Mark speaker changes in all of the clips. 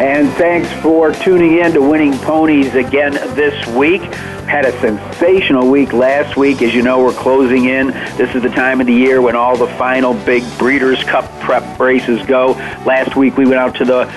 Speaker 1: And thanks for tuning in to Winning Ponies again this week. Had a sensational week last week. As you know, we're closing in. This is the time of the year when all the final big Breeders' Cup prep races go. Last week we went out to the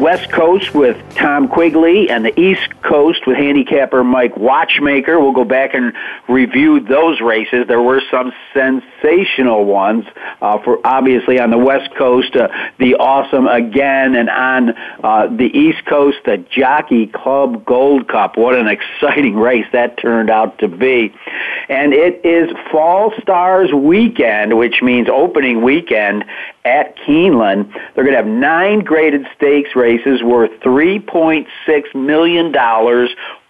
Speaker 1: West Coast with Tom Quigley and the East Coast with handicapper Mike Watchmaker. We'll go back and review those races. There were some sensational ones. Uh, for obviously on the West Coast, uh, the Awesome again, and on uh, the East Coast, the Jockey Club Gold Cup. What an exciting race that turned out to be! And it is Fall Stars weekend, which means opening weekend at Keeneland. They're going to have nine graded stakes races worth $3.6 million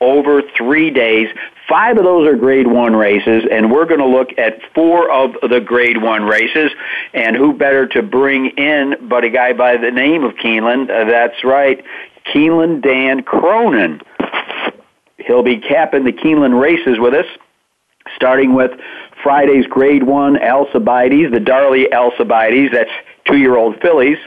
Speaker 1: over three days. Five of those are grade one races, and we're going to look at four of the grade one races. And who better to bring in but a guy by the name of Keeneland? Uh, that's right, Keeneland Dan Cronin. He'll be capping the Keeneland races with us, starting with Friday's grade one Alcibiades, the Darley Alcibiades. That's two year old fillies.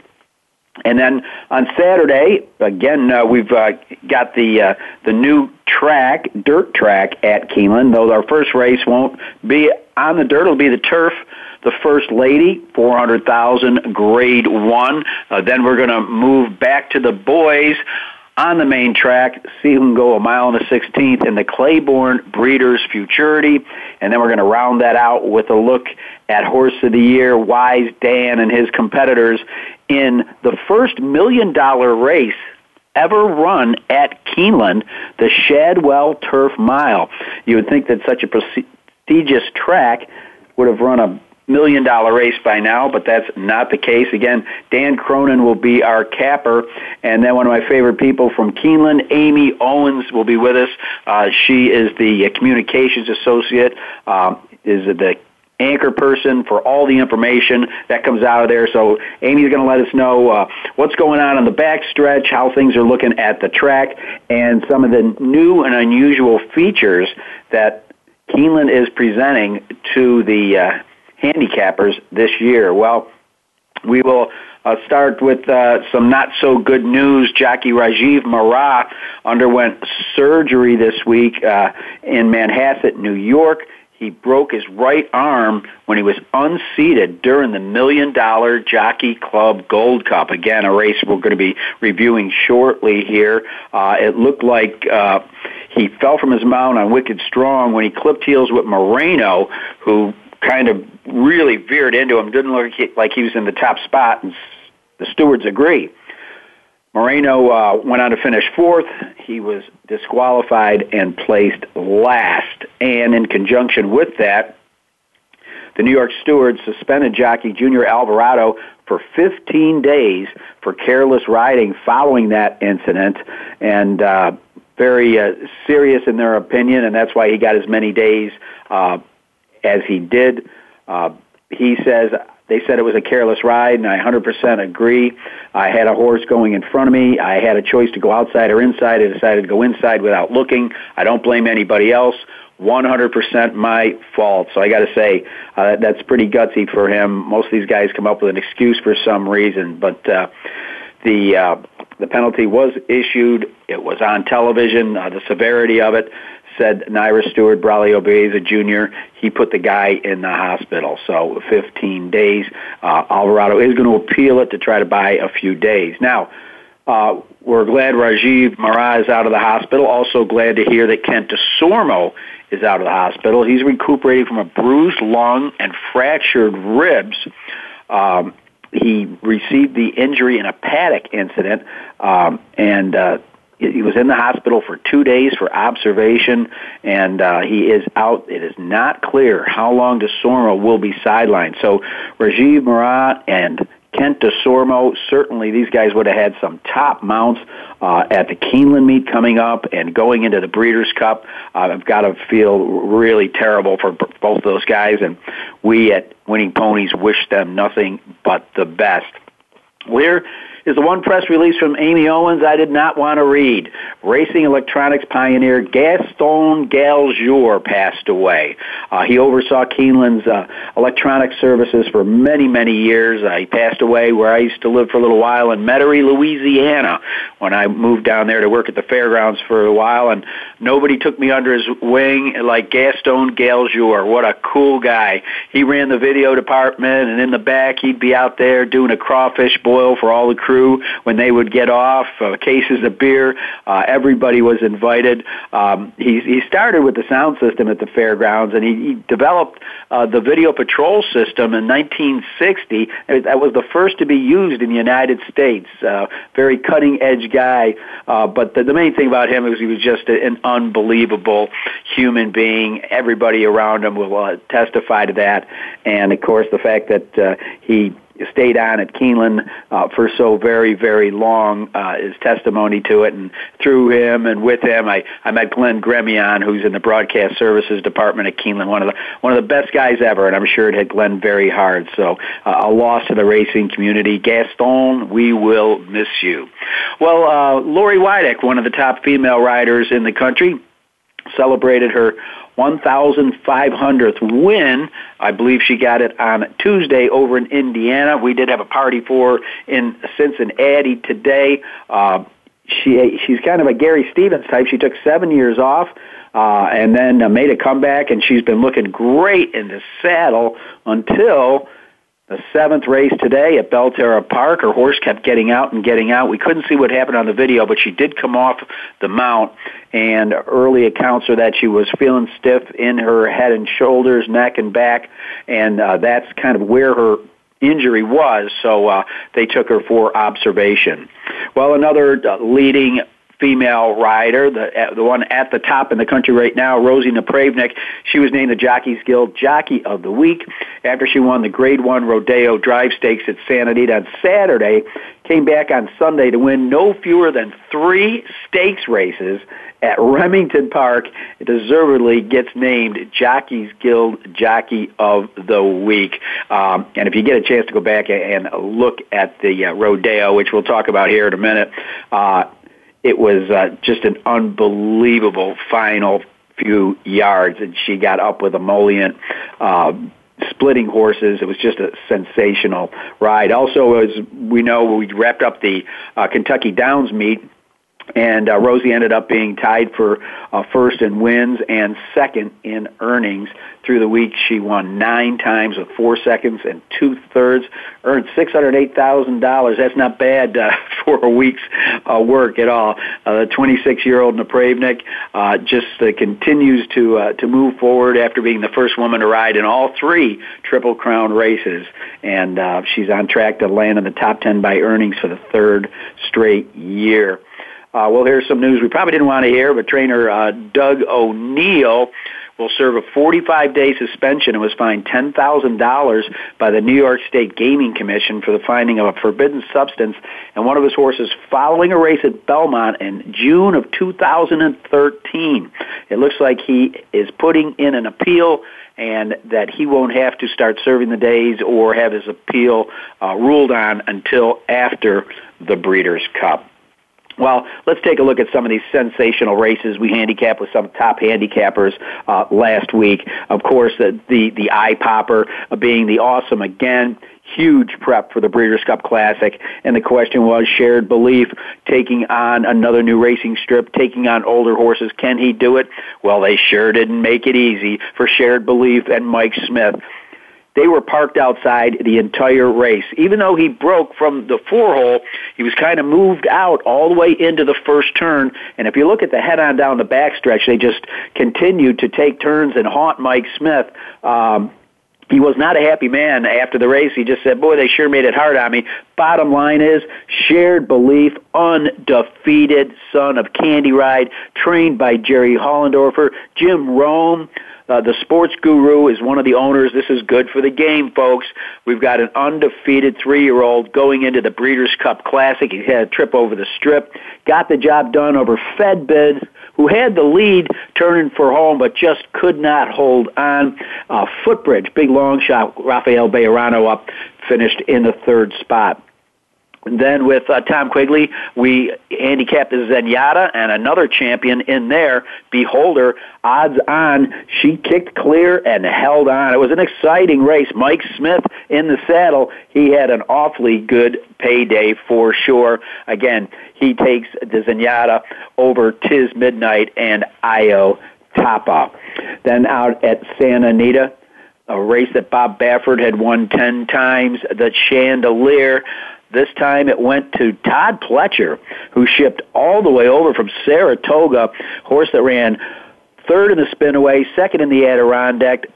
Speaker 1: And then on Saturday, again, uh, we've uh, got the uh, the new track, dirt track at Keeneland. Though our first race won't be on the dirt; it'll be the turf. The First Lady, four hundred thousand, Grade One. Uh, then we're going to move back to the boys on the main track, see who can go a mile and a sixteenth in the Claiborne Breeders' Futurity, and then we're going to round that out with a look at Horse of the Year, Wise Dan and his competitors in the first million dollar race ever run at Keeneland, the Shadwell Turf Mile. You would think that such a prestigious track would have run a million dollar race by now, but that's not the case. Again, Dan Cronin will be our capper, and then one of my favorite people from Keeneland, Amy Owens, will be with us. Uh, she is the communications associate, uh, is the anchor person for all the information that comes out of there. So Amy's going to let us know uh, what's going on on the backstretch, how things are looking at the track, and some of the new and unusual features that Keeneland is presenting to the uh, handicappers this year. Well, we will uh, start with uh, some not so good news. Jockey Rajiv Maragh underwent surgery this week uh, in Manhasset, New York. He broke his right arm when he was unseated during the Million Dollar Jockey Club Gold Cup. Again, a race we're going to be reviewing shortly here. Uh, it looked like uh, he fell from his mount on Wicked Strong when he clipped heels with Moreno, who kind of really veered into him. Didn't look like he was in the top spot, and the stewards agree. Moreno uh, went on to finish fourth. He was disqualified and placed last. And in conjunction with that, the New York stewards suspended jockey Junior Alvarado for 15 days for careless riding following that incident. And uh, very uh, serious in their opinion, and that's why he got as many days uh, as he did. Uh, he says they said it was a careless ride, and I 100% agree. I had a horse going in front of me. I had a choice to go outside or inside. I decided to go inside without looking. I don't blame anybody else. 100% my fault. So I got to say, uh, that's pretty gutsy for him. Most of these guys come up with an excuse for some reason, but uh, the uh, the penalty was issued. It was on television. Uh, the severity of it said NYRA Stewart Braulio Baeza Jr. He put the guy in the hospital. So 15 days. Uh, Alvarado is going to appeal it to try to buy a few days. Now, Uh, we're glad Rajiv Maragh is out of the hospital. Also glad to hear that Kent Desormeaux is out of the hospital. He's recuperating from a bruised lung and fractured ribs. Um, he received the injury in a paddock incident, um, and uh, he was in the hospital for two days for observation, and uh, he is out. It is not clear how long Desormeaux will be sidelined. So Rajiv Maragh and Kent Desormeaux, certainly these guys would have had some top mounts uh, at the Keeneland meet coming up and going into the Breeders' Cup. Uh, I've got to feel really terrible for both those guys, and we at Winning Ponies wish them nothing but the best. We're is the one press release from Amy Owens I did not want to read. Racing electronics pioneer Gaston Galjour passed away. Uh, he oversaw Keeneland's uh, electronic services for many, many years. Uh, he passed away where I used to live for a little while in Metairie, Louisiana, when I moved down there to work at the fairgrounds for a while, and nobody took me under his wing like Gaston Galjour. What a cool guy. He ran the video department, and in the back, he'd be out there doing a crawfish boil for all the crew crew when they would get off, uh, cases of beer. Uh, everybody was invited. Um, he, he started with the sound system at the fairgrounds, and he, he developed uh, the video patrol system in 1960. That was the first to be used in the United States. Uh, very cutting edge guy. Uh, but the, the main thing about him was he was just an unbelievable human being. Everybody around him will uh, testify to that. And of course, the fact that uh, he stayed on at Keeneland uh, for so very, very long uh, is testimony to it. And through him and with him, I, I met Glenn Gremillion, who's in the broadcast services department at Keeneland, one of the one of the best guys ever, and I'm sure it hit Glenn very hard. So uh, a loss to the racing community. Gaston, we will miss you. Well, uh, Lori Weidick, one of the top female riders in the country, celebrated her 1,500th win. I believe she got it on Tuesday over in Indiana. We did have a party for her in Cincinnati today. Uh, she she's kind of a Gary Stevens type. She took seven years off. Uh, and then uh, made a comeback, and she's been looking great in the saddle until the seventh race today at Belterra Park. Her horse kept getting out and getting out. We couldn't see what happened on the video, but she did come off the mount, and early accounts are that she was feeling stiff in her head and shoulders, neck and back, and uh, that's kind of where her injury was, so uh, they took her for observation. Well, another uh, leading female rider, the the one at the top in the country right now, Rosie Napravnik. She was named the Jockeys Guild Jockey of the Week after she won the Grade One Rodeo Drive Stakes at Santa Anita on Saturday. Came back on Sunday to win no fewer than three stakes races at Remington Park. It deservedly gets named Jockeys Guild Jockey of the Week. Um, and if you get a chance to go back and look at the uh, rodeo, which we'll talk about here in a minute, uh, it was uh, just an unbelievable final few yards, and she got up with emollient. Uh, splitting horses. It was just a sensational ride. Also, as we know, we wrapped up the uh, Kentucky Downs meet and uh, Rosie ended up being tied for uh, first in wins and second in earnings through the week. She won nine times with four seconds and two thirds, earned six hundred eight thousand dollars. That's not bad uh, for a week's uh, work at all. Uh, the twenty six year old Napravnik uh, just uh, continues to uh, to move forward after being the first woman to ride in all three Triple Crown races, and uh, she's on track to land in the top ten by earnings for the third straight year. Uh, we'll hear some news we probably didn't want to hear, but trainer uh, Doug O'Neill will serve a 45-day suspension and was fined $10,000 by the New York State Gaming Commission for the finding of a forbidden substance in one of his horses following a race at Belmont in June of 2013. It looks like he is putting in an appeal and that he won't have to start serving the days or have his appeal uh, ruled on until after the Breeders' Cup. Well, let's take a look at some of these sensational races we handicapped with some top handicappers uh, last week. Of course, the the, the eye popper being the awesome again. Huge prep for the Breeders' Cup Classic, and the question was shared belief taking on another new racing strip, taking on older horses. Can he do it? Well, they sure didn't make it easy for shared belief and Mike Smith they were parked outside the entire race. Even though he broke from the four hole, he was kind of moved out all the way into the first turn. And if you look at the head on down the backstretch, they just continued to take turns and haunt Mike Smith. Um, he was not a happy man after the race. He just said, Boy, they sure made it hard on me. Bottom line is shared belief, undefeated son of Candy Ride, trained by Jerry Hollendorfer, Jim Rome. Uh, the sports guru is one of the owners. This is good for the game, folks. We've got an undefeated three-year-old going into the Breeders' Cup Classic. He had a trip over the strip, got the job done over Fed Biz, who had the lead turning for home, but just could not hold on. Uh, Footbridge, big long shot, Rafael Bejarano up, finished in the third spot. Then with uh, Tom Quigley, we handicapped the Zenyatta and another champion in there, Beholder. Odds on, she kicked clear and held on. It was an exciting race. Mike Smith in the saddle. He had an awfully good payday for sure. Again, he takes the Zenyatta over Tiz Midnight and Io Tapa. Then out at Santa Anita, a race that Bob Baffert had won 10 times, the Chandelier this time it went to Todd Pletcher, who shipped all the way over from Saratoga, horse that ran third in the Spinaway, second in the Adirondack.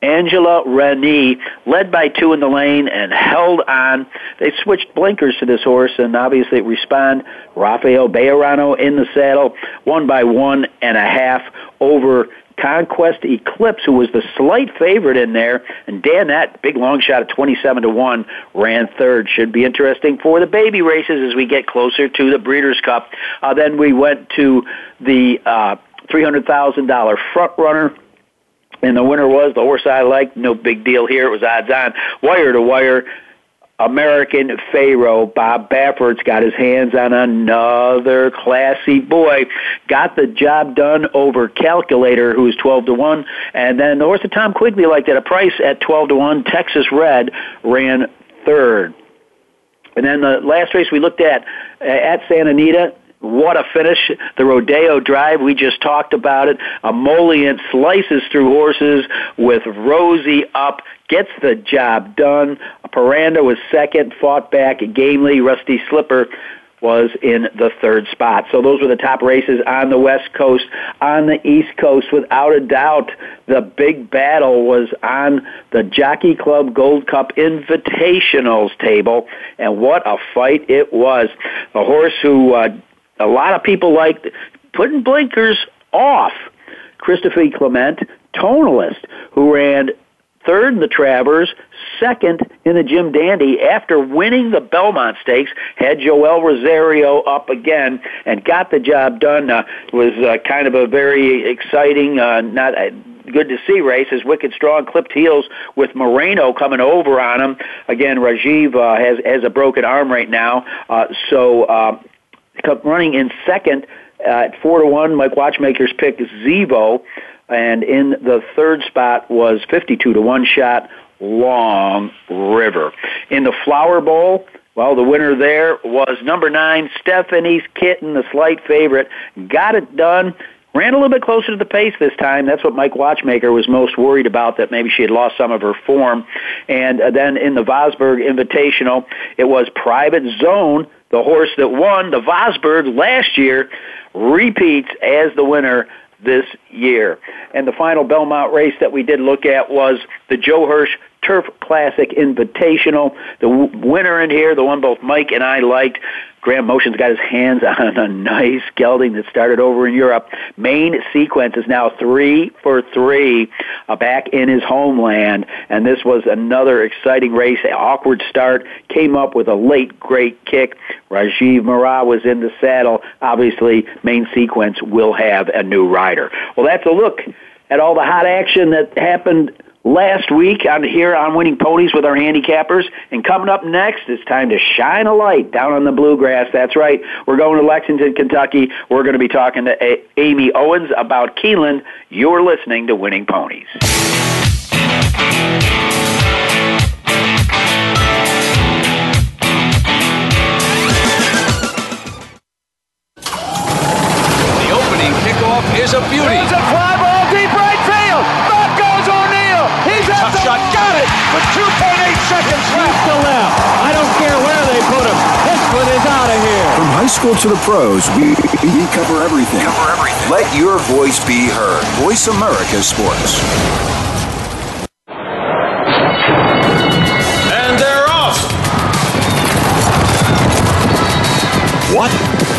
Speaker 1: Angela Renee led by two in the lane and held on. They switched blinkers to this horse and obviously respond. Rafael Bejarano in the saddle, one by one and a half over Conquest Eclipse, who was the slight favorite in there, and Dan, that big long shot at 27 to 1, ran third. Should be interesting for the baby races as we get closer to the Breeders' Cup. Uh, then we went to the uh, $300,000 front runner. And the winner was the horse I liked. No big deal here. It was odds on. Wire to wire. American Pharoah. Bob Baffert's got his hands on another classy boy. Got the job done over Calculator, who's 12 to 1. And then the horse that Tom Quigley liked at a price at 12 to 1, Texas Red, ran third. And then the last race we looked at uh, at Santa Anita, what a finish. The Rodeo Drive, we just talked about it. Emollient slices through horses with Rosie up, gets the job done. Parranda was second, fought back. Gamely, Rusty Slipper was in the third spot. So those were the top races on the West Coast. On the East Coast, without a doubt, the big battle was on the Jockey Club Gold Cup Invitationals table, and what a fight it was. A horse who uh, a lot of people like putting blinkers off. Christopher Clement, tonalist, who ran third in the Travers, second in the Jim Dandy after winning the Belmont Stakes, had Joel Rosario up again and got the job done. Uh, was uh, kind of a very exciting, uh, not uh, good to see race as Wicked Strong clipped heels with Moreno coming over on him. Again, Rajiv uh, has has a broken arm right now, uh, so. Uh, running in second uh, at four to one. Mike Watchmaker's pick Zivo, and in the third spot was fifty-two to one shot Long River. In the Flower Bowl, well, the winner there was number nine Stephanie's Kitten, the slight favorite. Got it done. Ran a little bit closer to the pace this time. That's what Mike Watchmaker was most worried about, that maybe she had lost some of her form. And uh, then in the Vosburg Invitational, it was Private Zone the horse that won the Vosburg last year repeats as the winner this year. And the final Belmont race that we did look at was the Joe Hirsch Turf Classic Invitational. The winner in here, the one both Mike and I liked, Graham Motion's got his hands on a nice gelding that started over in Europe. Main sequence is now three for three uh, back in his homeland, and this was another exciting race. An awkward start, came up with a late great kick. Rajiv Maragh was in the saddle. Obviously, main sequence will have a new rider. Well, that's a look at all the hot action that happened last week on here on Winning Ponies with our handicappers. And coming up next, it's time to shine a light down on the bluegrass. That's right. We're going to Lexington, Kentucky. We're going to be talking to a- Amy Owens about Keeneland. You're listening to Winning Ponies.
Speaker 2: The opening kickoff is a beauty.
Speaker 3: With 2.8 seconds left.
Speaker 4: to left. I don't care where they put him. This one is out of here.
Speaker 5: From high school to the pros, we, we cover everything. Cover everything.
Speaker 6: Let your voice be heard. Voice America Sports.
Speaker 2: And they're off.
Speaker 7: What?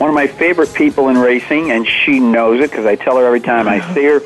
Speaker 1: one of my favorite people in racing, and she knows it because I tell her every time I see her.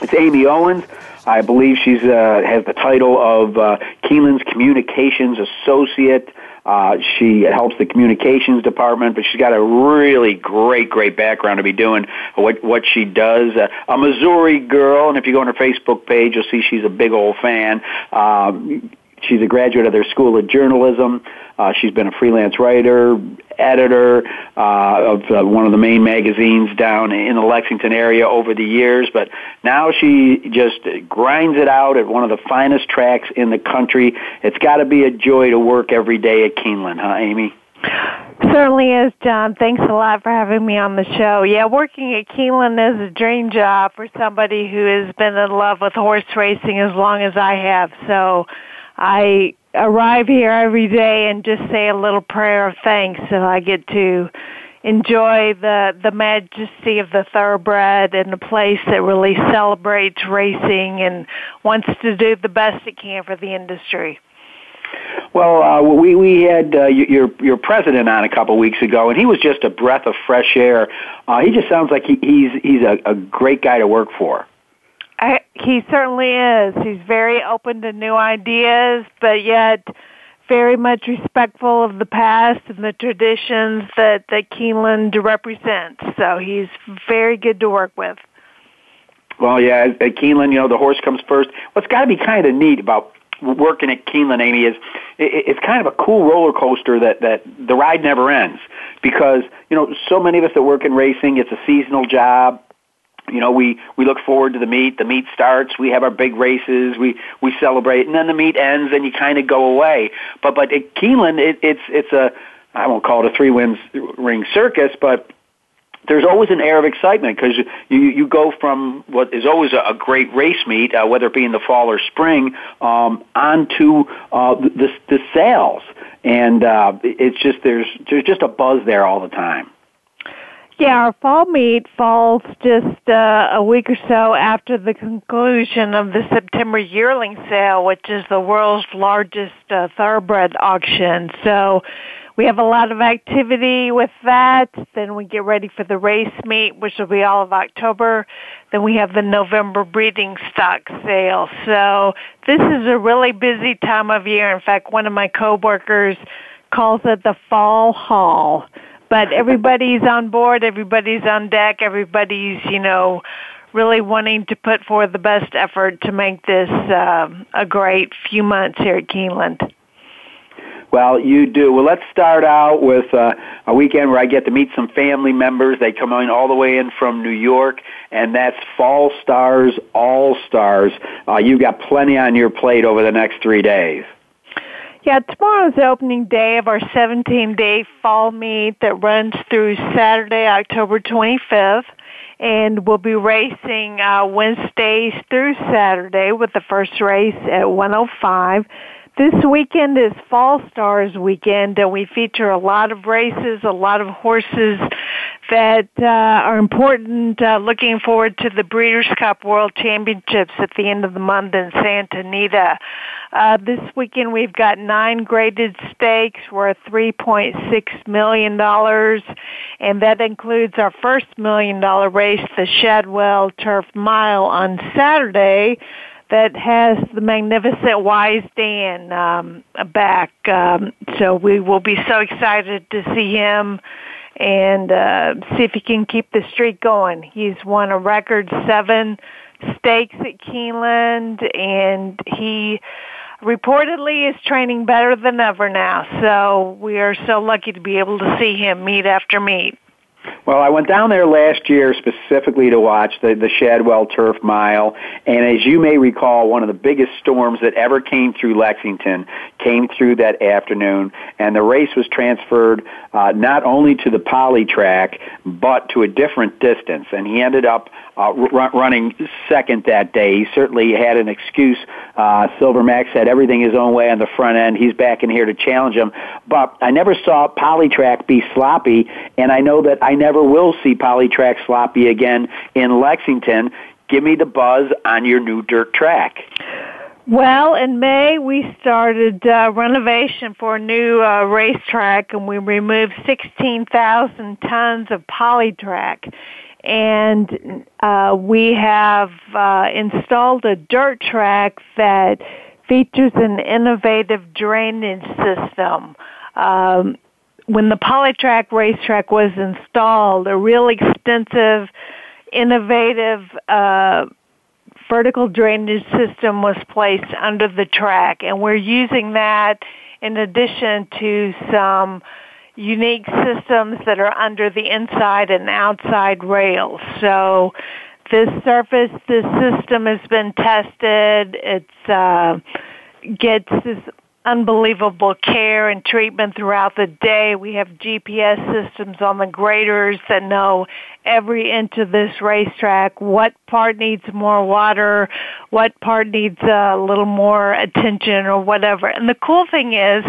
Speaker 1: It's Amy Owens. I believe she's uh, has the title of uh, Keeneland's Communications Associate. Uh, she helps the communications department, but she's got a really great, great background to be doing what what she does. Uh, a Missouri girl, and if you go on her Facebook page, you'll see she's a big old fan. Um, she's a graduate of their School of Journalism. Uh, she's been a freelance writer, editor uh, of uh, one of the main magazines down in the Lexington area over the years, but now she just grinds it out at one of the finest tracks in the country. It's got to be a joy to work every day at Keeneland, huh, Amy?
Speaker 8: Certainly is, John. Thanks a lot for having me on the show. Yeah, working at Keeneland is a dream job for somebody who has been in love with horse racing as long as I have. So I arrive here every day and just say a little prayer of thanks that I get to enjoy the the majesty of the thoroughbred in a place that really celebrates racing and wants to do the best it can for the industry.
Speaker 1: Well, uh, we we had uh, your your president on a couple weeks ago, and he was just a breath of fresh air. Uh, he just sounds like he, he's he's a, a great guy to work for.
Speaker 8: I, he certainly is. He's very open to new ideas, but yet very much respectful of the past and the traditions that, that Keeneland represents. So he's very good to work with.
Speaker 1: Well, yeah, at uh, Keeneland, you know, the horse comes first. What's got to be kind of neat about working at Keeneland, Amy, is it, it's kind of a cool roller coaster that that the ride never ends because you know so many of us that work in racing, it's a seasonal job you know we we look forward to the meet. The meet starts. We have our big races. We we celebrate. And then the meet ends and you kind of go away. But but at Keeneland it, it's it's a I won't call it a three wins ring circus but there's always an air of excitement because you you go from what is always a, great race meet, uh, whether it be in the fall or spring, um, onto uh, the the sales, and uh, it's just there's there's just a buzz there all the time.
Speaker 8: Yeah, our fall meet falls just uh, a week or so after the conclusion of the September yearling sale, which is the world's largest uh, thoroughbred auction. So we have a lot of activity with that. Then we get ready for the race meet, which will be all of October. Then we have the November breeding stock sale. So this is a really busy time of year. In fact, one of my coworkers calls it the fall haul but everybody's on board, everybody's on deck, everybody's, you know, really wanting to put forth the best effort to make this uh, a great few months here at Keeneland.
Speaker 1: Well, you do. Well, let's start out with uh, a weekend where I get to meet some family members. They come in all the way in from New York, and that's Fall Stars All Stars. Uh, you've got plenty on your plate over the next three days.
Speaker 8: Yeah, tomorrow's the opening day of our 17-day fall meet that runs through Saturday, October 25th. And we'll be racing uh, Wednesdays through Saturday with the first race at 105. This weekend is Fall Stars weekend, and we feature a lot of races, a lot of horses that uh, are important. Uh, looking forward to the Breeders' Cup World Championships at the end of the month in Santa Anita. Uh, this weekend we've got nine graded stakes worth $3.6 million, and that includes our first million dollar race, the Shadwell Turf Mile on Saturday that has the magnificent Wise Dan um, back. Um, so we will be so excited to see him and uh, see if he can keep the streak going. He's won a record seven stakes at Keeneland, and he reportedly is training better than ever now. So we are so lucky to be able to see him meet after meet.
Speaker 1: Well, I went down there last year specifically to watch the, the Shadwell Turf Mile, and as you may recall, one of the biggest storms that ever came through Lexington came through that afternoon, and the race was transferred uh, not only to the poly track, but to a different distance, and he ended up uh, r- running second that day. He certainly had an excuse. Uh, Silver Max had everything his own way on the front end. He's back in here to challenge him. But I never saw Polytrack be sloppy, and I know that I never will see Polytrack sloppy again in Lexington. Give me the buzz on your new dirt track.
Speaker 8: Well, in May we started uh, renovation for a new uh, racetrack, and we removed 16,000 tons of polytrack and uh, we have uh, installed a dirt track that features an innovative drainage system. Um, when the Polytrack racetrack was installed, a real extensive, innovative uh, vertical drainage system was placed under the track, and we're using that in addition to some unique systems that are under the inside and outside rails. So this surface, this system has been tested. It's uh, gets this unbelievable care and treatment throughout the day. We have GPS systems on the graders that know every inch of this racetrack, what part needs more water, what part needs a little more attention or whatever. And the cool thing is,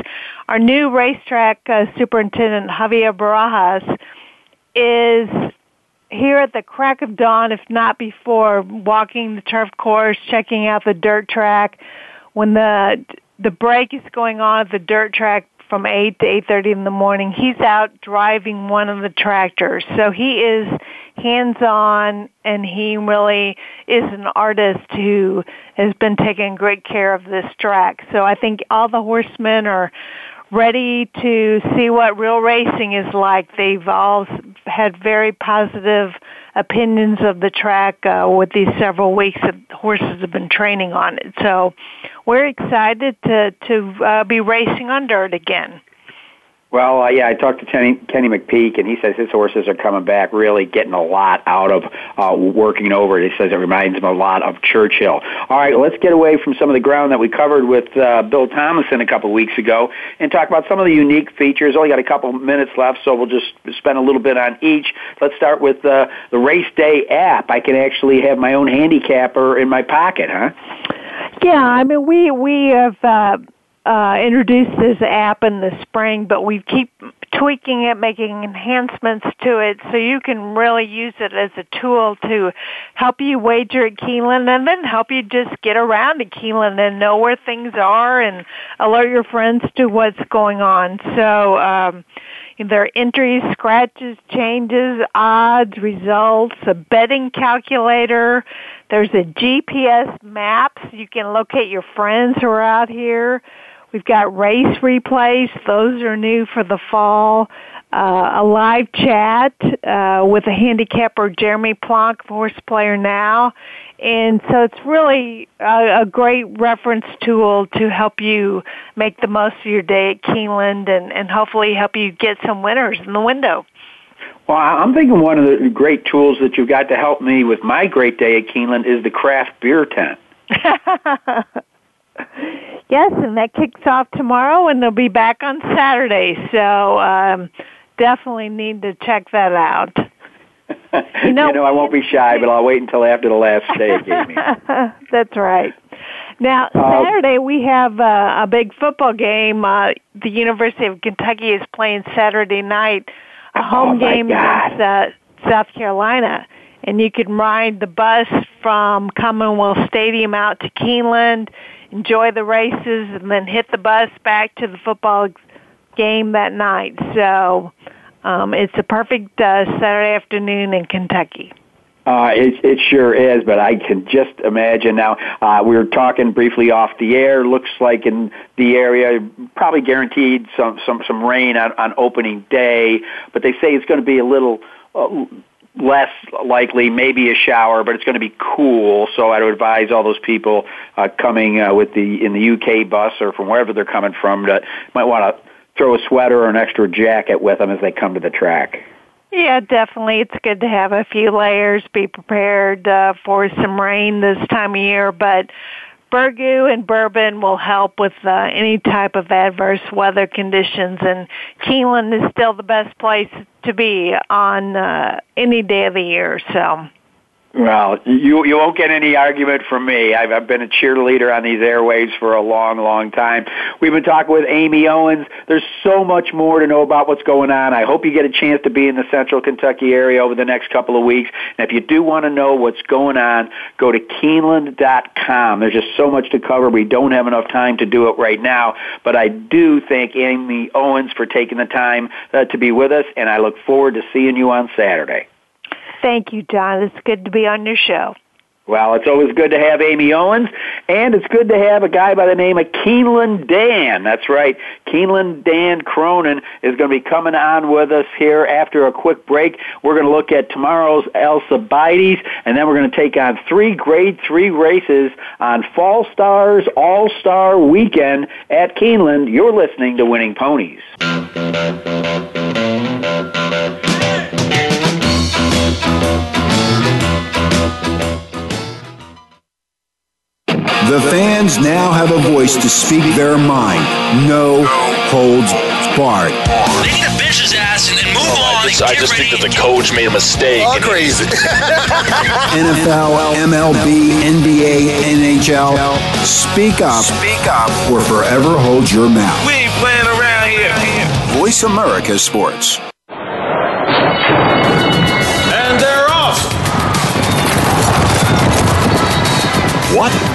Speaker 8: our new racetrack uh, superintendent, Javier Barajas, is here at the crack of dawn, if not before, walking the turf course, checking out the dirt track. When the the break is going on at the dirt track from 8 to 8.30 in the morning. He's out driving one of the tractors. So he is hands-on and he really is an artist who has been taking great care of this track. So I think all the horsemen are ready to see what real racing is like. They've all had very positive opinions of the track uh, with these several weeks that horses have been training on it. So we're excited to to uh, be racing on dirt again.
Speaker 1: Well, uh, yeah, I talked to Kenny, Kenny McPeek, and he says his horses are coming back, really getting a lot out of uh, working over it. He says it reminds him a lot of Churchill. All right, let's get away from some of the ground that we covered with uh, Bill Thomason a couple weeks ago and talk about some of the unique features. Only got a couple minutes left, so we'll just spend a little bit on each. Let's start with uh, the Race Day app. I can actually have my own handicapper in my pocket, huh?
Speaker 8: Yeah, I mean, we we have. Uh uh, introduced this app in the spring, but we keep tweaking it, making enhancements to it, so you can really use it as a tool to help you wager at Keeneland and then help you just get around to Keeneland and know where things are and alert your friends to what's going on. So, um, there are entries, scratches, changes, odds, results, a betting calculator. There's a GPS map so you can locate your friends who are out here. We've got race replays. Those are new for the fall. uh, a live chat uh, with a handicapper, Jeremy Plonk, horse player now. And so it's really a, a great reference tool to help you make the most of your day at Keeneland and, and hopefully help you get some winners in the window.
Speaker 1: Well, I'm thinking one of the great tools that you've got to help me with my great day at Keeneland is the craft beer tent.
Speaker 8: yes, and that kicks off tomorrow, and they'll be back on Saturday. So um, definitely need to check that out.
Speaker 1: You know, you know, I won't be shy, but I'll wait until after the last day gave me.
Speaker 8: That's right. Now, uh, Saturday we have uh, a big football game. Uh, the University of Kentucky is playing Saturday night, a home
Speaker 1: oh
Speaker 8: game against uh, South Carolina. And you can ride the bus from Commonwealth Stadium out to Keeneland, enjoy the races, and then hit the bus back to the football game that night. So um, it's a perfect uh, Saturday afternoon in Kentucky.
Speaker 1: Uh, it, it sure is, but I can just imagine now. Uh, we were talking briefly off the air. Looks like in the area, probably guaranteed some some some rain on, on opening day, but they say it's going to be a little. Uh, less likely, maybe a shower, but it's going to be cool. So I would advise all those people uh, coming uh, with the in the UK bus or from wherever they're coming from that might want to throw a sweater or an extra jacket with them as they come to the track.
Speaker 8: Yeah, definitely. It's good to have a few layers, be prepared uh, for some rain this time of year, but Burgoo and Bourbon will help with uh, any type of adverse weather conditions, and Keeneland is still the best place to be on uh, any day of the year. So
Speaker 1: well, you you won't get any argument from me. I've, I've been a cheerleader on these airwaves for a long, long time. We've been talking with Amy Owens. There's so much more to know about what's going on. I hope you get a chance to be in the Central Kentucky area over the next couple of weeks. And if you do want to know what's going on, go to Keeneland.com. There's just so much to cover. We don't have enough time to do it right now, but I do thank Amy Owens for taking the time uh, to be with us, and I look forward to seeing you on Saturday.
Speaker 8: Thank you, John. It's good to be on your show.
Speaker 1: Well, it's always good to have Amy Owens, and it's good to have a guy by the name of Keeneland Dan. That's right. Keeneland Dan Cronin is going to be coming on with us here after a quick break. We're going to look at tomorrow's Alcibiades, and then we're going to take on three grade three races on Fall Stars All Star Weekend at Keeneland. You're listening to Winning Ponies.
Speaker 6: The fans now have a voice to speak their mind. No holds barred.
Speaker 9: They need to bench his ass and then move oh, on. I just, I
Speaker 2: just think that the coach made a mistake.
Speaker 10: All crazy.
Speaker 6: NFL, MLB, NBA, NHL. Speak up.
Speaker 9: Speak up.
Speaker 6: Or forever hold your mouth.
Speaker 9: We ain't playing around here.
Speaker 6: Voice America Sports.
Speaker 2: And they're off.
Speaker 7: What?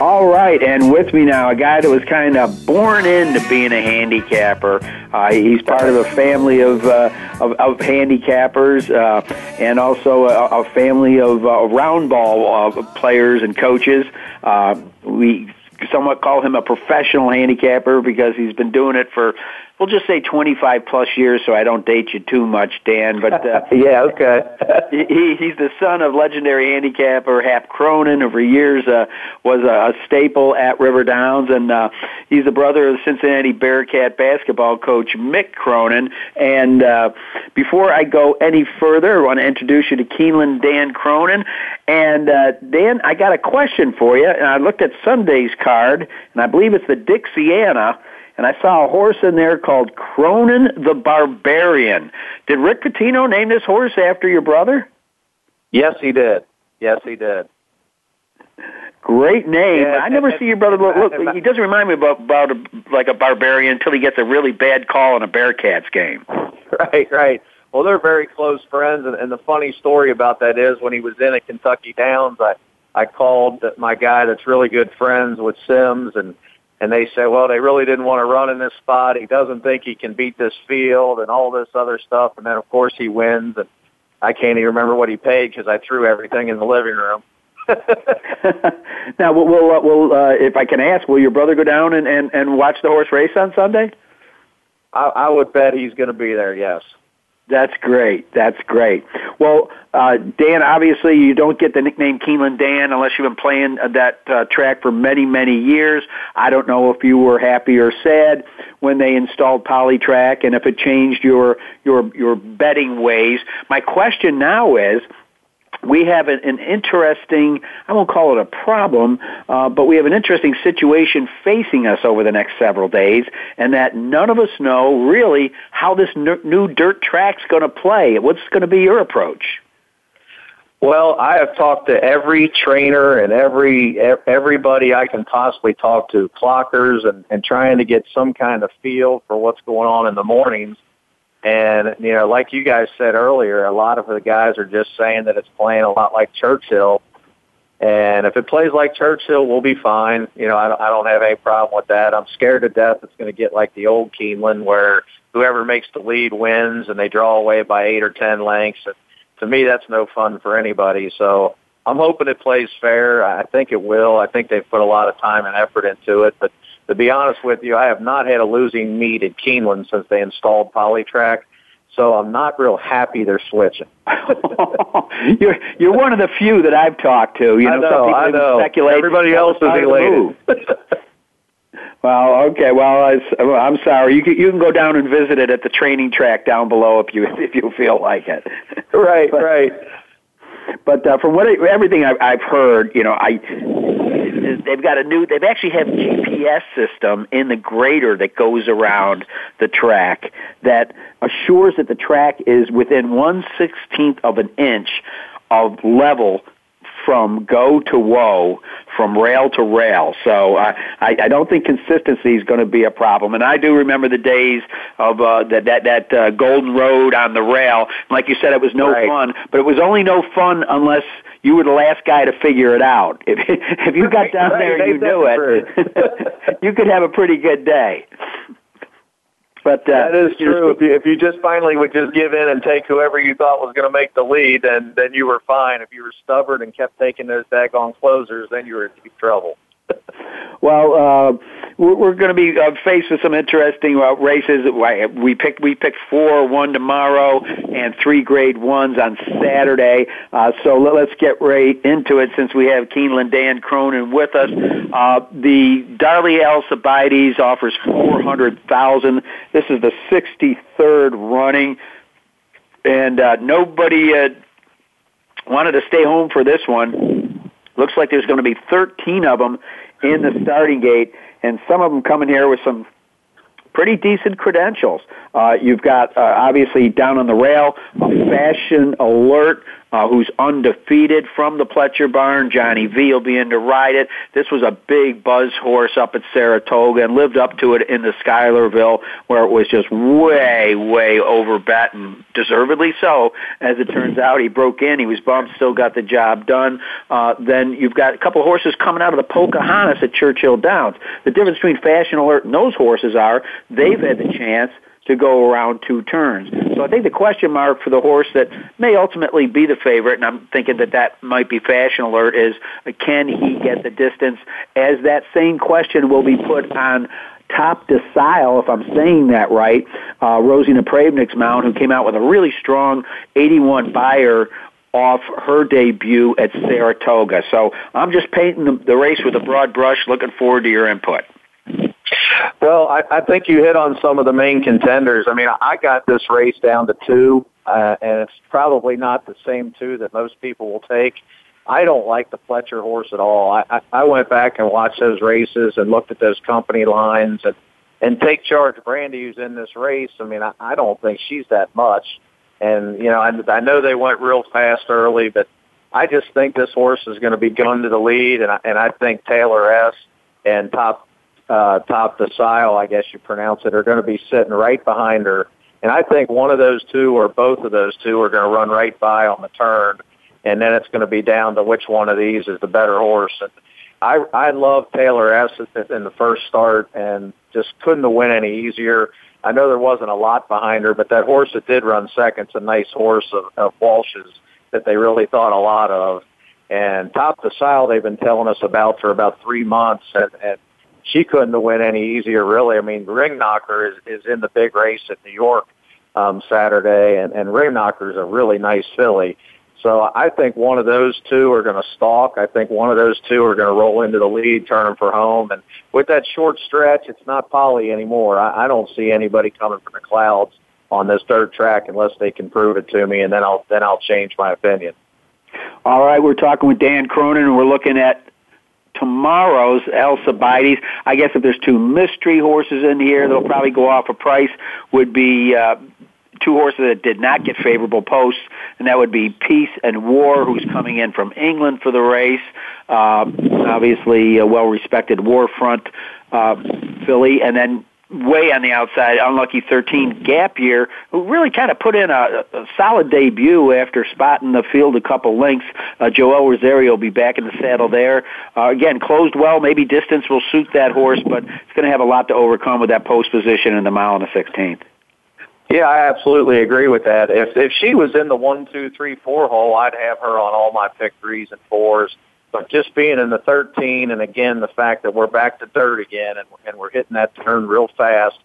Speaker 1: All right, and with me now, a guy that was kind of born into being a handicapper. Uh, he's part of a family of uh, of, of handicappers uh, and also a, a family of uh, round ball uh, players and coaches. Uh, we somewhat call him a professional handicapper because he's been doing it for we'll just say 25 plus years so I don't date you too much, Dan. But uh,
Speaker 10: yeah, okay.
Speaker 1: he, he's the son of legendary handicapper Hap Cronin, who for years uh, was a, a staple at River Downs, and uh, he's the brother of Cincinnati Bearcat basketball coach Mick Cronin. And uh, before I go any further, I want to introduce you to Keeneland Dan Cronin. And uh, Dan, I got a question for you. And I looked at Sunday's card, and I believe it's the Dixiana and I saw a horse in there called Cronin the Barbarian. Did Rick Pitino name this horse after your brother?
Speaker 10: Yes, he did. Yes, he did.
Speaker 1: Great name.
Speaker 10: Yeah,
Speaker 1: I never
Speaker 10: and-
Speaker 1: see your brother look. look he doesn't remind me about, about a, like a barbarian until he gets a really bad call in a Bearcats game.
Speaker 10: Right, right. Well, they're very close friends, and, and the funny story about that is when he was in at Kentucky Downs, I I called my guy that's really good friends with Sims, and and they say, well, they really didn't want to run in this spot. He doesn't think he can beat this field, and all this other stuff. And then of course he wins, and I can't even remember what he paid because I threw everything in the living room.
Speaker 1: now, we'll, we'll, uh, we'll uh, if I can ask, will your brother go down and, and, and watch the horse race on Sunday?
Speaker 10: I, I would bet he's going to be there. Yes.
Speaker 1: That's great. That's great. Well, uh, Dan, obviously you don't get the nickname Keeneland Dan unless you've been playing that uh, track for many, many years. I don't know if you were happy or sad when they installed Polytrack and if it changed your your your betting ways. My question now is we have an, an interesting, I won't call it a problem, uh, but we have an interesting situation facing us over the next several days, and that none of us know really how this n- new dirt track's going to play. What's going to be your approach?
Speaker 10: Well, I have talked to every trainer and every everybody I can possibly talk to, clockers, and, and trying to get some kind of feel for what's going on in the mornings. And, you know, like you guys said earlier, a lot of the guys are just saying that it's playing a lot like Churchill. And if it plays like Churchill, we'll be fine. You know, I don't, I don't have any problem with that. I'm scared to death it's going to get like the old Keeneland where whoever makes the lead wins and they draw away by eight or ten lengths. And to me, that's no fun for anybody. So I'm hoping it plays fair. I think it will. I think they've put a lot of time and effort into it. But to be honest with you, I have not had a losing meet at Keeneland since they installed Polytrack. So I'm not real happy they're switching.
Speaker 1: you're you're one of the few that I've talked to. You know,
Speaker 10: I know,
Speaker 1: some people
Speaker 10: I know.
Speaker 1: speculate.
Speaker 10: Everybody else is elated.
Speaker 1: Well, okay. Well, I, I'm sorry. You can, you can go down and visit it at the training track down below if you if you feel like it.
Speaker 10: Right,
Speaker 1: but,
Speaker 10: right.
Speaker 1: But uh, from what I, everything I've, I've heard, you know, I they've got a new. They've actually have GPS system in the grader that goes around the track that assures that the track is within one sixteenth of an inch of level from go to whoa, from rail to rail. So uh, I, I don't think consistency is going to be a problem. And I do remember the days of uh, that that that uh, Golden Road on the rail. Like you said, it was no
Speaker 10: right.
Speaker 1: fun, but it was only no fun unless you were the last guy to figure it out. If if you got down
Speaker 10: right,
Speaker 1: there and you knew it, you could have a pretty good day. But uh,
Speaker 10: that is true. If you, if you just finally would just give in and take whoever you thought was going to make the lead, then then you were fine. If you were stubborn and kept taking those daggone closers, then you were in deep trouble.
Speaker 1: Well, uh, we're, going to be uh, faced with some interesting uh, races. We picked we picked four, one tomorrow, and three grade ones on Saturday. Uh, so let, us get right into it since we have Keeneland Dan Cronin with us. Uh, the Darley Alcibiades offers four hundred thousand. This is the sixty third running, and uh, nobody uh, wanted to stay home for this one. Looks like there's going to be 13 of them in the starting gate, and some of them coming here with some pretty decent credentials. Uh, you've got uh, obviously down on the rail, a fashion alert. Uh, who's undefeated from the Pletcher barn. Johnny V will be in to ride it. This was a big buzz horse up at Saratoga and lived up to it in the Schuylerville where it was just way, way over bet and deservedly so. As it turns out, he broke in, he was bumped, still got the job done. Uh, then you've got a couple of horses coming out of the Pocahontas at Churchill Downs. The difference between Fashion Alert and those horses are they've had the chance to go around two turns. So I think the question mark for the horse that may ultimately be the favorite, and I'm thinking that that might be Fashion Alert, is can he get the distance? As that same question will be put on top decile, if I'm saying that right, uh, Rosie Napravnik's mount, who came out with a really strong 81 Beyer off her debut at Saratoga. So I'm just painting the, the race with a broad brush. Looking forward to your input.
Speaker 10: Well, I, I think you hit on some of the main contenders. I mean, I got this race down to two, uh, and it's probably not the same two that most people will take. I don't like the Pletcher horse at all. I, I, I went back and watched those races and looked at those company lines and and take charge Brandy who's in this race. I mean, I, I don't think she's that much. And you know, I, I know they went real fast early, but I just think this horse is going to be going to the lead, and I, and I think Taylor S and Top uh, Top Decile, I guess you pronounce it, are going to be sitting right behind her. And I think one of those two or both of those two are going to run right by on the turn, and then it's going to be down to which one of these is the better horse. And I I love Taylor S in the first start, and just couldn't have went any easier. I know there wasn't a lot behind her, but that horse that did run second's a nice horse of, of Walsh's that they really thought a lot of. And Top Decile, they've been telling us about for about three months, and, and she couldn't have went any easier, really. I mean, Ring Knocker is, is in the big race at New York um, Saturday, and, and Ring Knocker is a really nice filly. So I think one of those two are going to stalk. I think one of those two are going to roll into the lead, turn them for home. And with that short stretch, it's not Polly anymore. I, I don't see anybody coming from the clouds on this third track unless they can prove it to me, and then I'll then I'll change my opinion.
Speaker 1: All right, we're talking with Dan Cronin, and we're looking at tomorrow's Alcibiades. I guess if there's two mystery horses in here, they'll probably go off a price. Would be uh, two horses that did not get favorable posts, and that would be Peace and War, who's coming in from England for the race. Uh, obviously, a well-respected War Front uh, filly, and then way on the outside, unlucky 13 gap year, who really kind of put in a, a solid debut after spotting the field a couple lengths. Uh, Joel Rosario will be back in the saddle there. Uh, again, closed well. Maybe distance will suit that horse, but it's going to have a lot to overcome with that post position in the mile and the 16th.
Speaker 10: Yeah, I absolutely agree with that. If if she was in the one, two, three, four hole, I'd have her on all my pick threes and fours. But just being in the 13, and again the fact that we're back to dirt again, and, and we're hitting that turn real fast.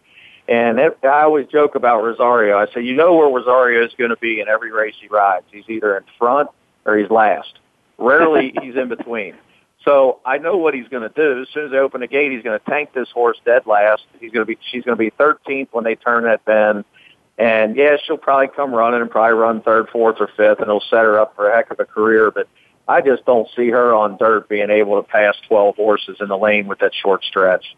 Speaker 10: And it, I always joke about Rosario. I say, you know where Rosario is going to be in every race he rides. He's either in front or he's last. Rarely he's in between. So I know what he's going to do. As soon as they open the gate, he's going to tank this horse dead last. He's going to be, she's going to be 13th when they turn that bend. And yeah, she'll probably come running and probably run third, fourth, or fifth, and it'll set her up for a heck of a career. But I just don't see her on dirt being able to pass 12 horses in the lane with that short stretch.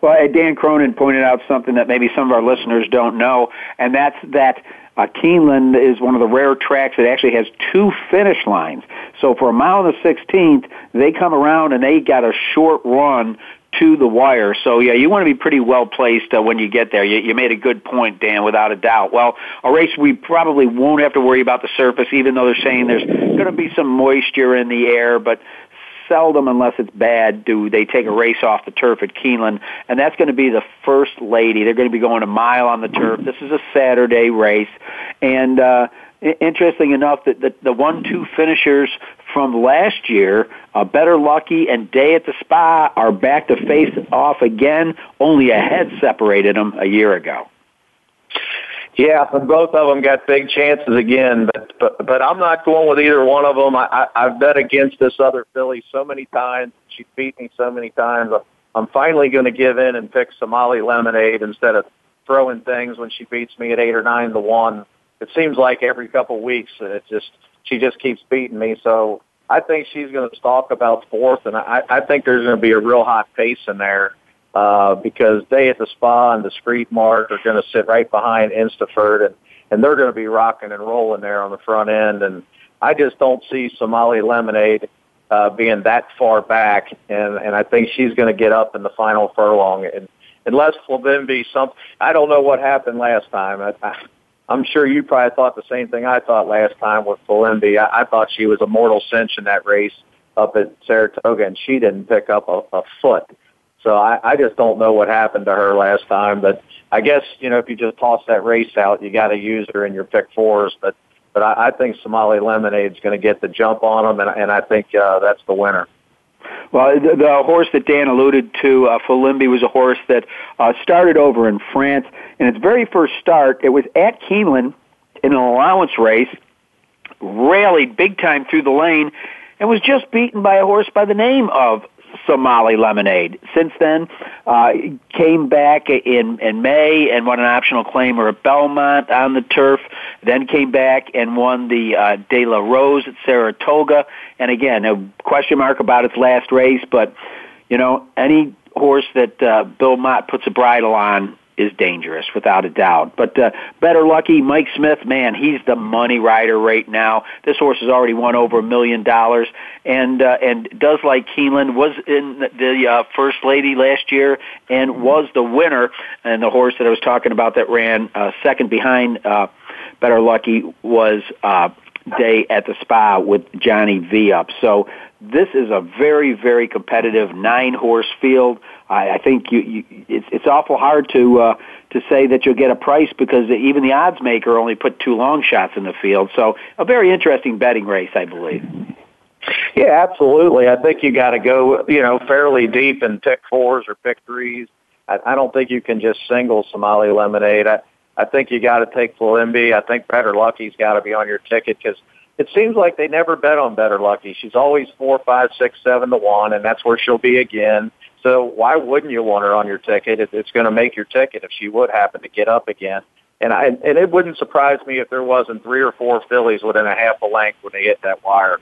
Speaker 1: Well, Dan Cronin pointed out something that maybe some of our listeners don't know, and that's that uh, Keeneland is one of the rare tracks that actually has two finish lines. So for a mile and the 16th, they come around and they got a short run to the wire. So yeah, you want to be pretty well placed uh, when you get there. You, you made a good point, Dan, without a doubt. Well, a race we probably won't have to worry about the surface, even though they're saying there's going to be some moisture in the air, but seldom, unless it's bad, do they take a race off the turf at Keeneland, and that's going to be the first lady. They're going to be going a mile on the turf. This is a Saturday race, and uh, interesting enough that the, the one-two finishers from last year, uh, Better Lucky and Day at the Spa, are back to face off again. Only a head separated them a year ago.
Speaker 10: Yeah, both of them got big chances again, but but but I'm not going with either one of them. I, I I've bet against this other filly so many times. She beat me so many times. I'm finally going to give in and pick Somali Lemonade instead of throwing things when she beats me at eight or nine to one it seems like every couple weeks it just she just keeps beating me. So I think she's going to stalk about fourth, and I, I think there's going to be a real hot pace in there uh, because Day at the Spa and Discreet Mark are going to sit right behind Instaford, and and they're going to be rocking and rolling there on the front end. And I just don't see Somali Lemonade uh, being that far back, and and I think she's going to get up in the final furlong. And unless Filimbi, some I don't know what happened last time. I, I, I'm sure you probably thought the same thing I thought last time with Filimbi. I, I thought she was a mortal cinch in that race up at Saratoga, and she didn't pick up a, a foot. So I, I just don't know what happened to her last time. But I guess you know if you just toss that race out, you got to use her in your pick fours. But but I, I think Somali Lemonade's going to get the jump on them, and, and I think uh, that's the winner.
Speaker 1: Well, the, the horse that Dan alluded to, uh, Filimbi, was a horse that uh, started over in France. In its very first start, it was at Keeneland in an allowance race, rallied big time through the lane, and was just beaten by a horse by the name of Somali Lemonade. Since then, uh, came back in in May and won an optional claimer at Belmont on the turf. Then came back and won the uh, De La Rose at Saratoga. And again, a question mark about its last race, but you know, any horse that uh, Bill Mott puts a bridle on is dangerous without a doubt. But uh, better lucky, Mike Smith, man, he's the money rider right now. This horse has already won over a million dollars, and uh, and does like Keeneland was in the uh, first lady last year and was the winner. And the horse that I was talking about that ran uh, second behind uh, Better Lucky was. Uh, day at the spa with Johnny V up. So this is a very, very competitive nine horse field. I, I think you, you, it's, it's awful hard to uh, to say that you'll get a price because even the odds maker only put two long shots in the field. So a very interesting betting race, I believe.
Speaker 10: Yeah, absolutely. I think you got to go, you know, fairly deep and pick fours or pick threes. I, I don't think you can just single Somali Lemonade. I, I think you got to take Filimbi. I think Better Lucky's got to be on your ticket because it seems like they never bet on Better Lucky. She's always four, five, six, seven to one, and that's where she'll be again. So why wouldn't you want her on your ticket? It's going to make your ticket if she would happen to get up again. And I and it wouldn't surprise me if there wasn't three or four fillies within a half a length when they hit that wire.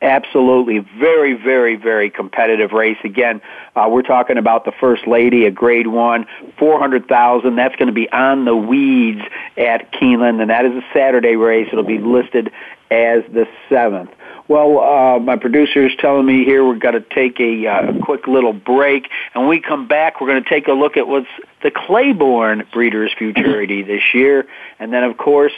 Speaker 1: Absolutely. Very, very, very competitive race. Again, uh, we're talking about the First Lady, a grade one, 400,000. That's going to be on the weeds at Keeneland, and that is a Saturday race. It'll be listed as the seventh. Well, uh, my producer is telling me here we've got to take a, uh, a quick little break. And when we come back, we're going to take a look at what's the Claiborne Breeders' Futurity this year. And then, of course,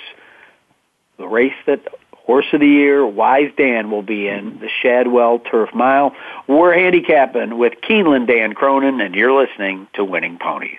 Speaker 1: the race that Horse of the Year, Wise Dan will be in the Shadwell Turf Mile. We're handicapping with Keeneland Dan Cronin, and you're listening to Winning Ponies.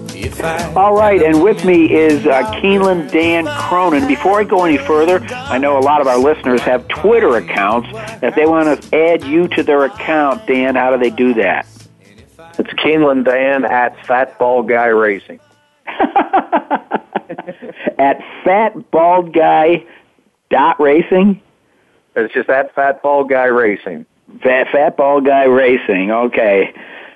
Speaker 1: All right, and with me is uh, Keeneland Dan Cronin. Before I go any further, I know a lot of our listeners have Twitter accounts. If they want to add you to their account, Dan, how do they do that?
Speaker 10: It's Keeneland Dan at Fat Bald Guy Racing.
Speaker 1: at Fat Bald Guy Dot Racing.
Speaker 10: It's just that Fat Bald Guy Racing.
Speaker 1: Fat Fat Bald Guy Racing. Okay.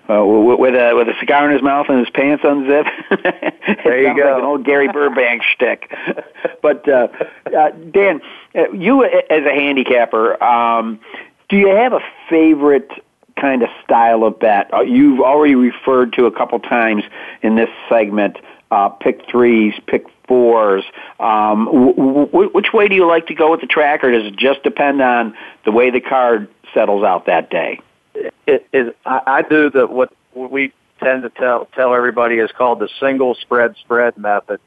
Speaker 1: Uh, with a with a cigar in his mouth and his pants unzipped.
Speaker 10: there you go.
Speaker 1: Like an old Gary Burbank shtick. But uh, uh, Dan, uh, you as a handicapper, um, do you have a favorite kind of style of bet? Uh, you've already referred to a couple times in this segment. Uh, pick threes, pick fours. Um, w- w- which way do you like to go with the track, or does it just depend on the way the card settles out that day?
Speaker 10: It is I, I do the what we tend to tell tell everybody is called the single spread spread method.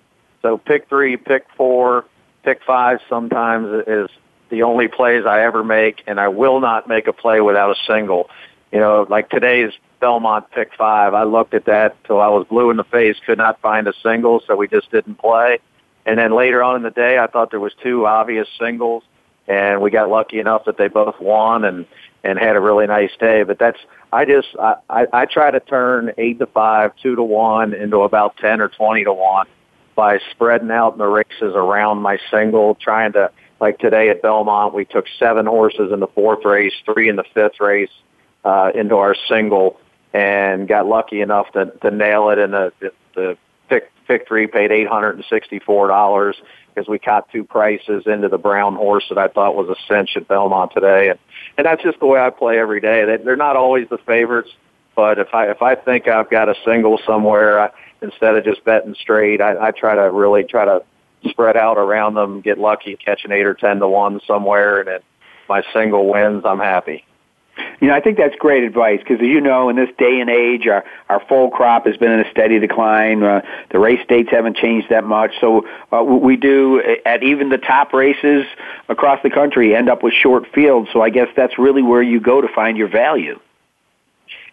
Speaker 10: So pick three, pick four, pick five sometimes is the only plays I ever make and I will not make a play without a single. You know, like today's Belmont pick five, I looked at that till I was blue in the face, could not find a single, so we just didn't play. And then later on in the day I thought there was two obvious singles and we got lucky enough that they both won and and had a really nice day. But that's I just I, I, I try to turn eight to five, two to one into about ten or twenty to one by spreading out the races around my single, trying to like today at Belmont we took seven horses in the fourth race, three in the fifth race uh, into our single, and got lucky enough to to nail it. And the the, the three paid eight hundred and sixty four dollars because we caught two prices into the brown horse that I thought was a cinch at Belmont today, and and that's just the way I play every day. They, they're not always the favorites, but if I if I think I've got a single somewhere, I, instead of just betting straight, I, I try to really try to spread out around them, get lucky, catch an eight or ten to one somewhere, and if my single wins, I'm happy.
Speaker 1: You know, I think that's great advice because, as you know, in this day and age, our our foal crop has been in a steady decline. Uh, the race dates haven't changed that much, so uh, we do at even the top races across the country end up with short fields. So I guess that's really where you go to find your value.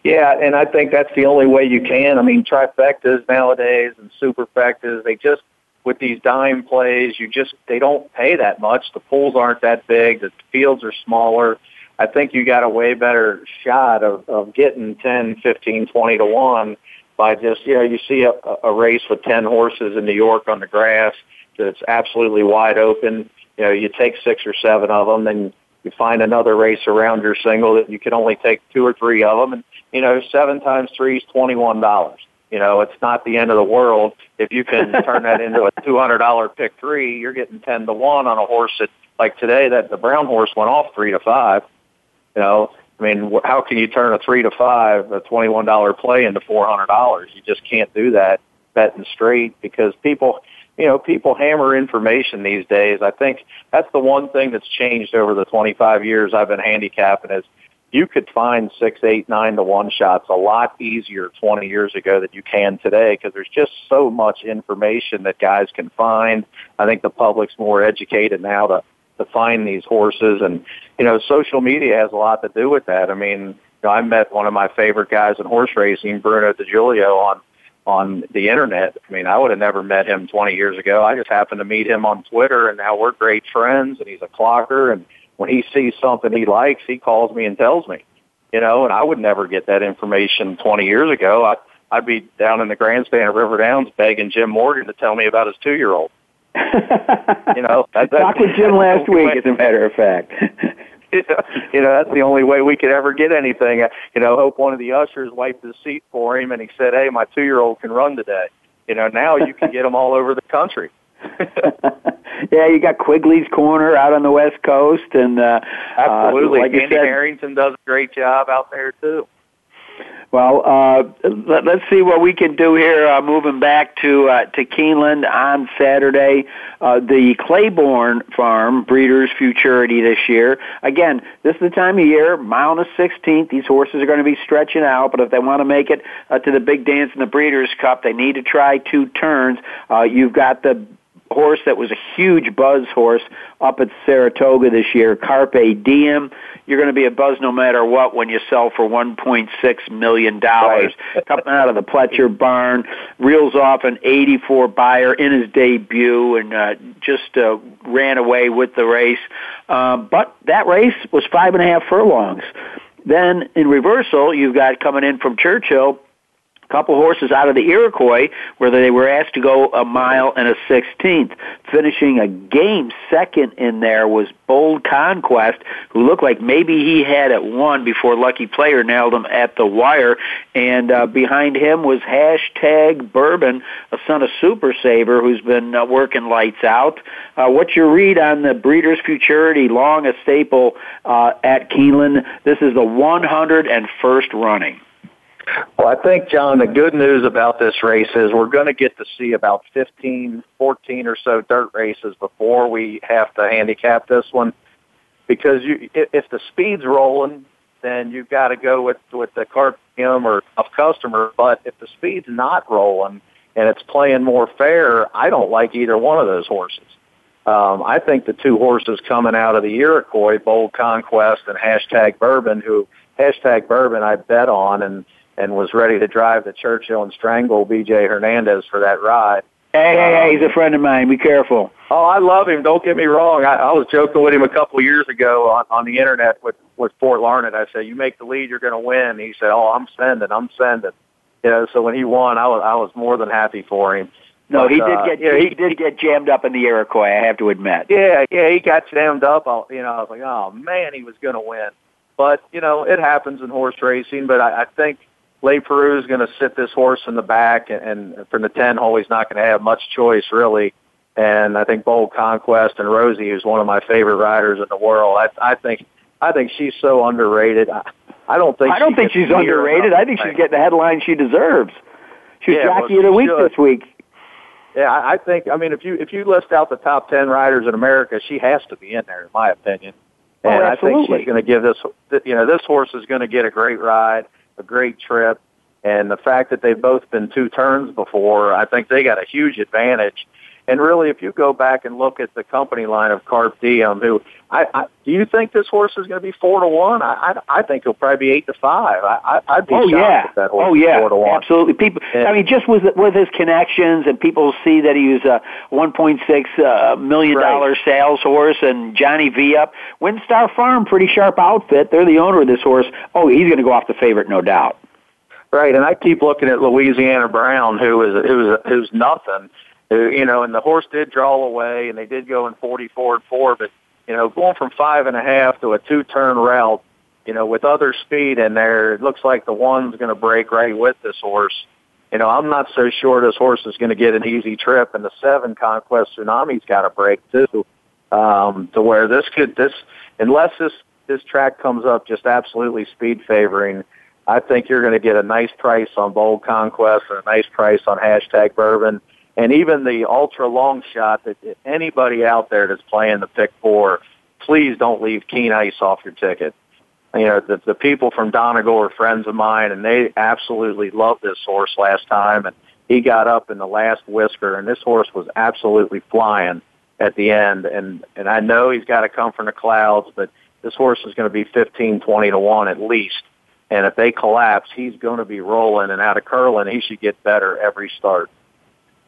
Speaker 10: Yeah, and I think that's the only way you can. I mean, trifectas nowadays and superfectas, they just with these dime plays, you just they don't pay that much. The pools aren't that big, the fields are smaller I think you got a way better shot of, of getting 10, 15, 20 to 1 by just, you know, you see a, a race with 10 horses in New York on the grass that's absolutely wide open. You know, you take six or seven of them, then you find another race around your single that you can only take two or three of them. And, you know, seven times three is $21. You know, it's not the end of the world. If you can turn that into a $200 pick three, you're getting 10 to 1 on a horse that, like today, that the brown horse went off three to five you know, I mean, how can you turn a three to five, a twenty-one dollar play into four hundred dollars? You just can't do that betting straight because people, you know, people hammer information these days. I think that's the one thing that's changed over the twenty-five years I've been handicapping is you could find six, eight, nine to one shots a lot easier 20 years ago than you can today because there's just so much information that guys can find. I think the public's more educated now to to find these horses. And, you know, social media has a lot to do with that. I mean, you know, I met one of my favorite guys in horse racing, Bruno De Julio, on on the internet. I mean, I would have never met him 20 years ago. I just happened to meet him on Twitter, and now we're great friends. And he's a clocker, and when he sees something he likes, he calls me and tells me. You know, and I would never get that information 20 years ago. I, I'd be down in the grandstand at River Downs begging Jim Morgan to tell me about his two-year-old you know, that,
Speaker 1: that, talked with Jim last week, way. as a matter of fact.
Speaker 10: you know, that's the only way we could ever get anything. You know, hope one of the ushers wiped his seat for him, and he said, "Hey, my two-year-old can run today." You know, now you can get them all over the country.
Speaker 1: yeah, you got Quigley's Corner out on the West Coast, and uh,
Speaker 10: absolutely,
Speaker 1: uh, like
Speaker 10: Andy
Speaker 1: said,
Speaker 10: Harrington does a great job out there too.
Speaker 1: Well, uh, let, us see what we can do here. Uh, moving back to uh, to Keeneland on Saturday, uh, the Claiborne Farm Breeders' Futurity this year. Again, this is the time of year, mile and a sixteenth. These horses are going to be stretching out, but if they want to make it uh, to the big dance in the Breeders' Cup, they need to try two turns. Uh, you've got the horse that was a huge buzz horse up at Saratoga this year, Carpe Diem. You're going to be a buzz no matter what when you sell for $1.6 million. Right. Coming out of the Pletcher barn, reels off an 84 Beyer in his debut and uh, just uh, ran away with the race. Uh, but that race was five and a half furlongs. Then in reversal, you've got coming in from Churchill, couple horses out of the Iroquois where they were asked to go a mile and a sixteenth. Finishing a game second in there was Bold Conquest, who looked like maybe he had it won before Lucky Player nailed him at the wire. And uh, behind him was hashtag Bourbon, a son of Super Saver, who's been uh, working lights out. Uh, what's your read on the Breeders' Futurity, long a staple uh, at Keeneland? This is the 101st running.
Speaker 10: Well, I think, John, the good news about this race is we're going to get to see about 15, 14 or so dirt races before we have to handicap this one. Because you, if the speed's rolling, then you've got to go with with the Carpe Diem or a customer. But if the speed's not rolling and it's playing more fair, I don't like either one of those horses. Um, I think the two horses coming out of the Iroquois, Bold Conquest and Hashtag Bourbon, who Hashtag Bourbon I bet on and and was ready to drive the Churchill and strangle B.J. Hernandez for that ride.
Speaker 1: Hey, hey, hey, he's a friend of mine. Be careful.
Speaker 10: Oh, I love him. Don't get me wrong. I, I was joking with him a couple of years ago on, on the internet with, with Fort Larned. I said, you make the lead, you're going to win. He said, oh, I'm sending, I'm sending. You know, so when he won, I was, I was more than happy for him.
Speaker 1: No,
Speaker 10: but,
Speaker 1: he did
Speaker 10: uh,
Speaker 1: get
Speaker 10: you know,
Speaker 1: he, did get jammed up in the Iroquois. I have to admit.
Speaker 10: Yeah, yeah, he got jammed up. I, you know, I was like, oh man, he was going to win. But you know, it happens in horse racing. But I, I think Leparoux is going to sit this horse in the back, and, and from the ten hole, he's not going to have much choice really. And I think Bold Conquest and Rosie, who's one of my favorite riders in the world, I, I think I think she's so underrated. I, I don't think
Speaker 1: I don't think she's underrated. I think she's getting the headline she deserves. She was
Speaker 10: Yeah, well,
Speaker 1: jockey of the week
Speaker 10: should.
Speaker 1: this week.
Speaker 10: Yeah, I, think. I mean, if you if you list out the top ten riders in America, she has to be in there, in my opinion.
Speaker 1: Oh,
Speaker 10: And I think she's going to give this. You know, this horse is going to get a great ride, a great trip, and the fact that they've both been two turns before, I think they got a huge advantage. And really, if you go back and look at the company line of Carpe Diem, who I, I do you think this horse is going to be four to one? I, I I think he'll probably be eight to five. I, I I'd be
Speaker 1: Oh
Speaker 10: shocked
Speaker 1: yeah,
Speaker 10: if that horse
Speaker 1: oh yeah,
Speaker 10: four to one.
Speaker 1: absolutely. People, I mean, just with with his connections, and people see that he was a 1.6 uh, million dollar sales horse, and Johnny V up WinStar Farm, pretty sharp outfit. They're the owner of this horse. Oh, he's going to go off the favorite, no doubt.
Speaker 10: Right, and I keep looking at Louisiana Brown, who is who's who's nothing, who, you know, and the horse did draw away, and they did go in forty four and four, but you know, going from five and a half to a two turn route, you know, with other speed in there, it looks like the one's going to break right with this horse. You know, I'm not so sure this horse is going to get an easy trip, and the seven Conquest Tsunami's got to break too, um, to where this could this unless this this track comes up just absolutely speed favoring. I think you're going to get a nice price on Bold Conquest and a nice price on hashtag Bourbon, and even the ultra long shot that anybody out there that's playing the pick four, please don't leave Keen Ice off your ticket. You know, the, the people from Donegal are friends of mine, and they absolutely loved this horse last time, and he got up in the last whisker, and this horse was absolutely flying at the end, and and I know he's got to come from the clouds, but this horse is going to be fifteen, twenty to one at least. And if they collapse, he's going to be rolling. And out of Curlin, he should get better every start.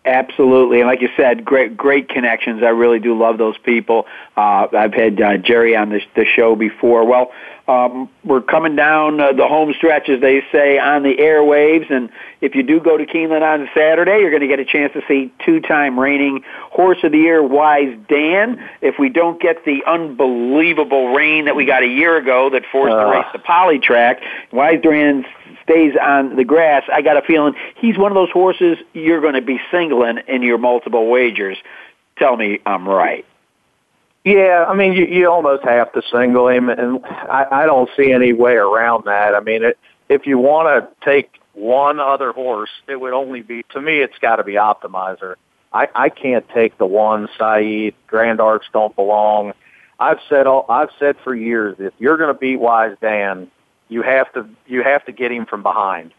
Speaker 1: Absolutely, and like you said, great great connections. I really do love those people. Uh, I've had uh, Jerry on the, the show before. Well, um, we're coming down uh, the home stretch, as they say, on the airwaves. And if you do go to Keeneland on Saturday, you're going to get a chance to see two-time reigning Horse of the Year, Wise Dan. If we don't get the unbelievable rain that we got a year ago that forced the
Speaker 10: Uh.
Speaker 1: race to poly track, Wise Dan stays on the grass. I got a feeling he's one of those horses you're going to be singling in your multiple wagers. Tell me I'm right.
Speaker 10: Yeah, I mean, you, you almost have to single him, and I, I don't see any way around that. I mean, it, if you want to take one other horse, it would only be to me. It's got to be Optimizer. I, I can't take the one Saeed. Grand Arcs don't belong. I've said all I've said for years. If you're going to beat Wise Dan, you have to you have to get him from behind.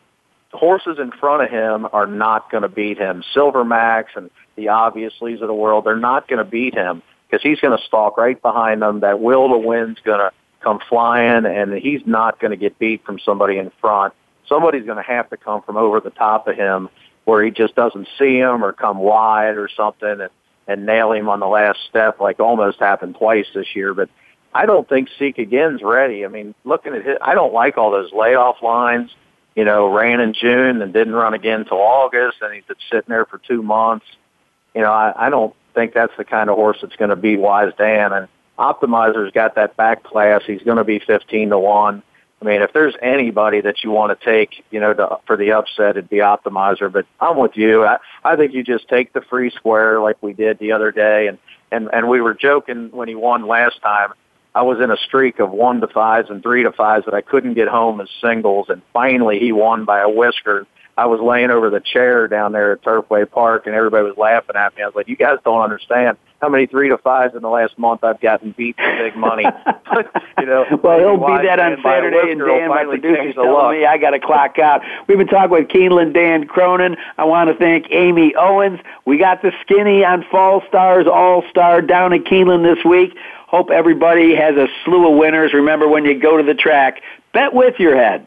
Speaker 10: The horses in front of him are not going to beat him. Silver Max and the obvious Obviously's of the world, they're not going to beat him because he's going to stalk right behind them. That will to win's going to come flying, and he's not going to get beat from somebody in front. Somebody's going to have to come from over the top of him where he just doesn't see him or come wide or something and, and nail him on the last step like almost happened twice this year. But I don't think Seek Again's ready. I mean, looking at his, I don't like all those layoff lines. you know, ran in June and didn't run again until August, and he's been sitting there for two months. You know, I, I don't think that's the kind of horse that's going to beat Wise Dan. And Optimizer's got that back class. He's going to be 15 to 1. I mean, if there's anybody that you want to take, you know, to, for the upset, it'd be Optimizer. But I'm with you. I, I think you just take the free square like we did the other day. And, and, and we were joking when he won last time. I was in a streak of one to fives and three to fives that I couldn't get home as singles. And finally he won by a whisker. I was laying over the chair down there at Turfway Park and everybody was laughing at me. I was like, you guys don't understand how many three to fives in the last month I've gotten beat for big money. you know,
Speaker 1: well, he'll be that on Saturday, and Dan, my producer's telling me I got to clock out. We've been talking with Keeneland Dan Cronin. I want to thank Amy Owens. We got the skinny on Fall Stars All Star down at Keeneland this week. Hope everybody has a slew of winners. Remember, when you go to the track, bet with your head,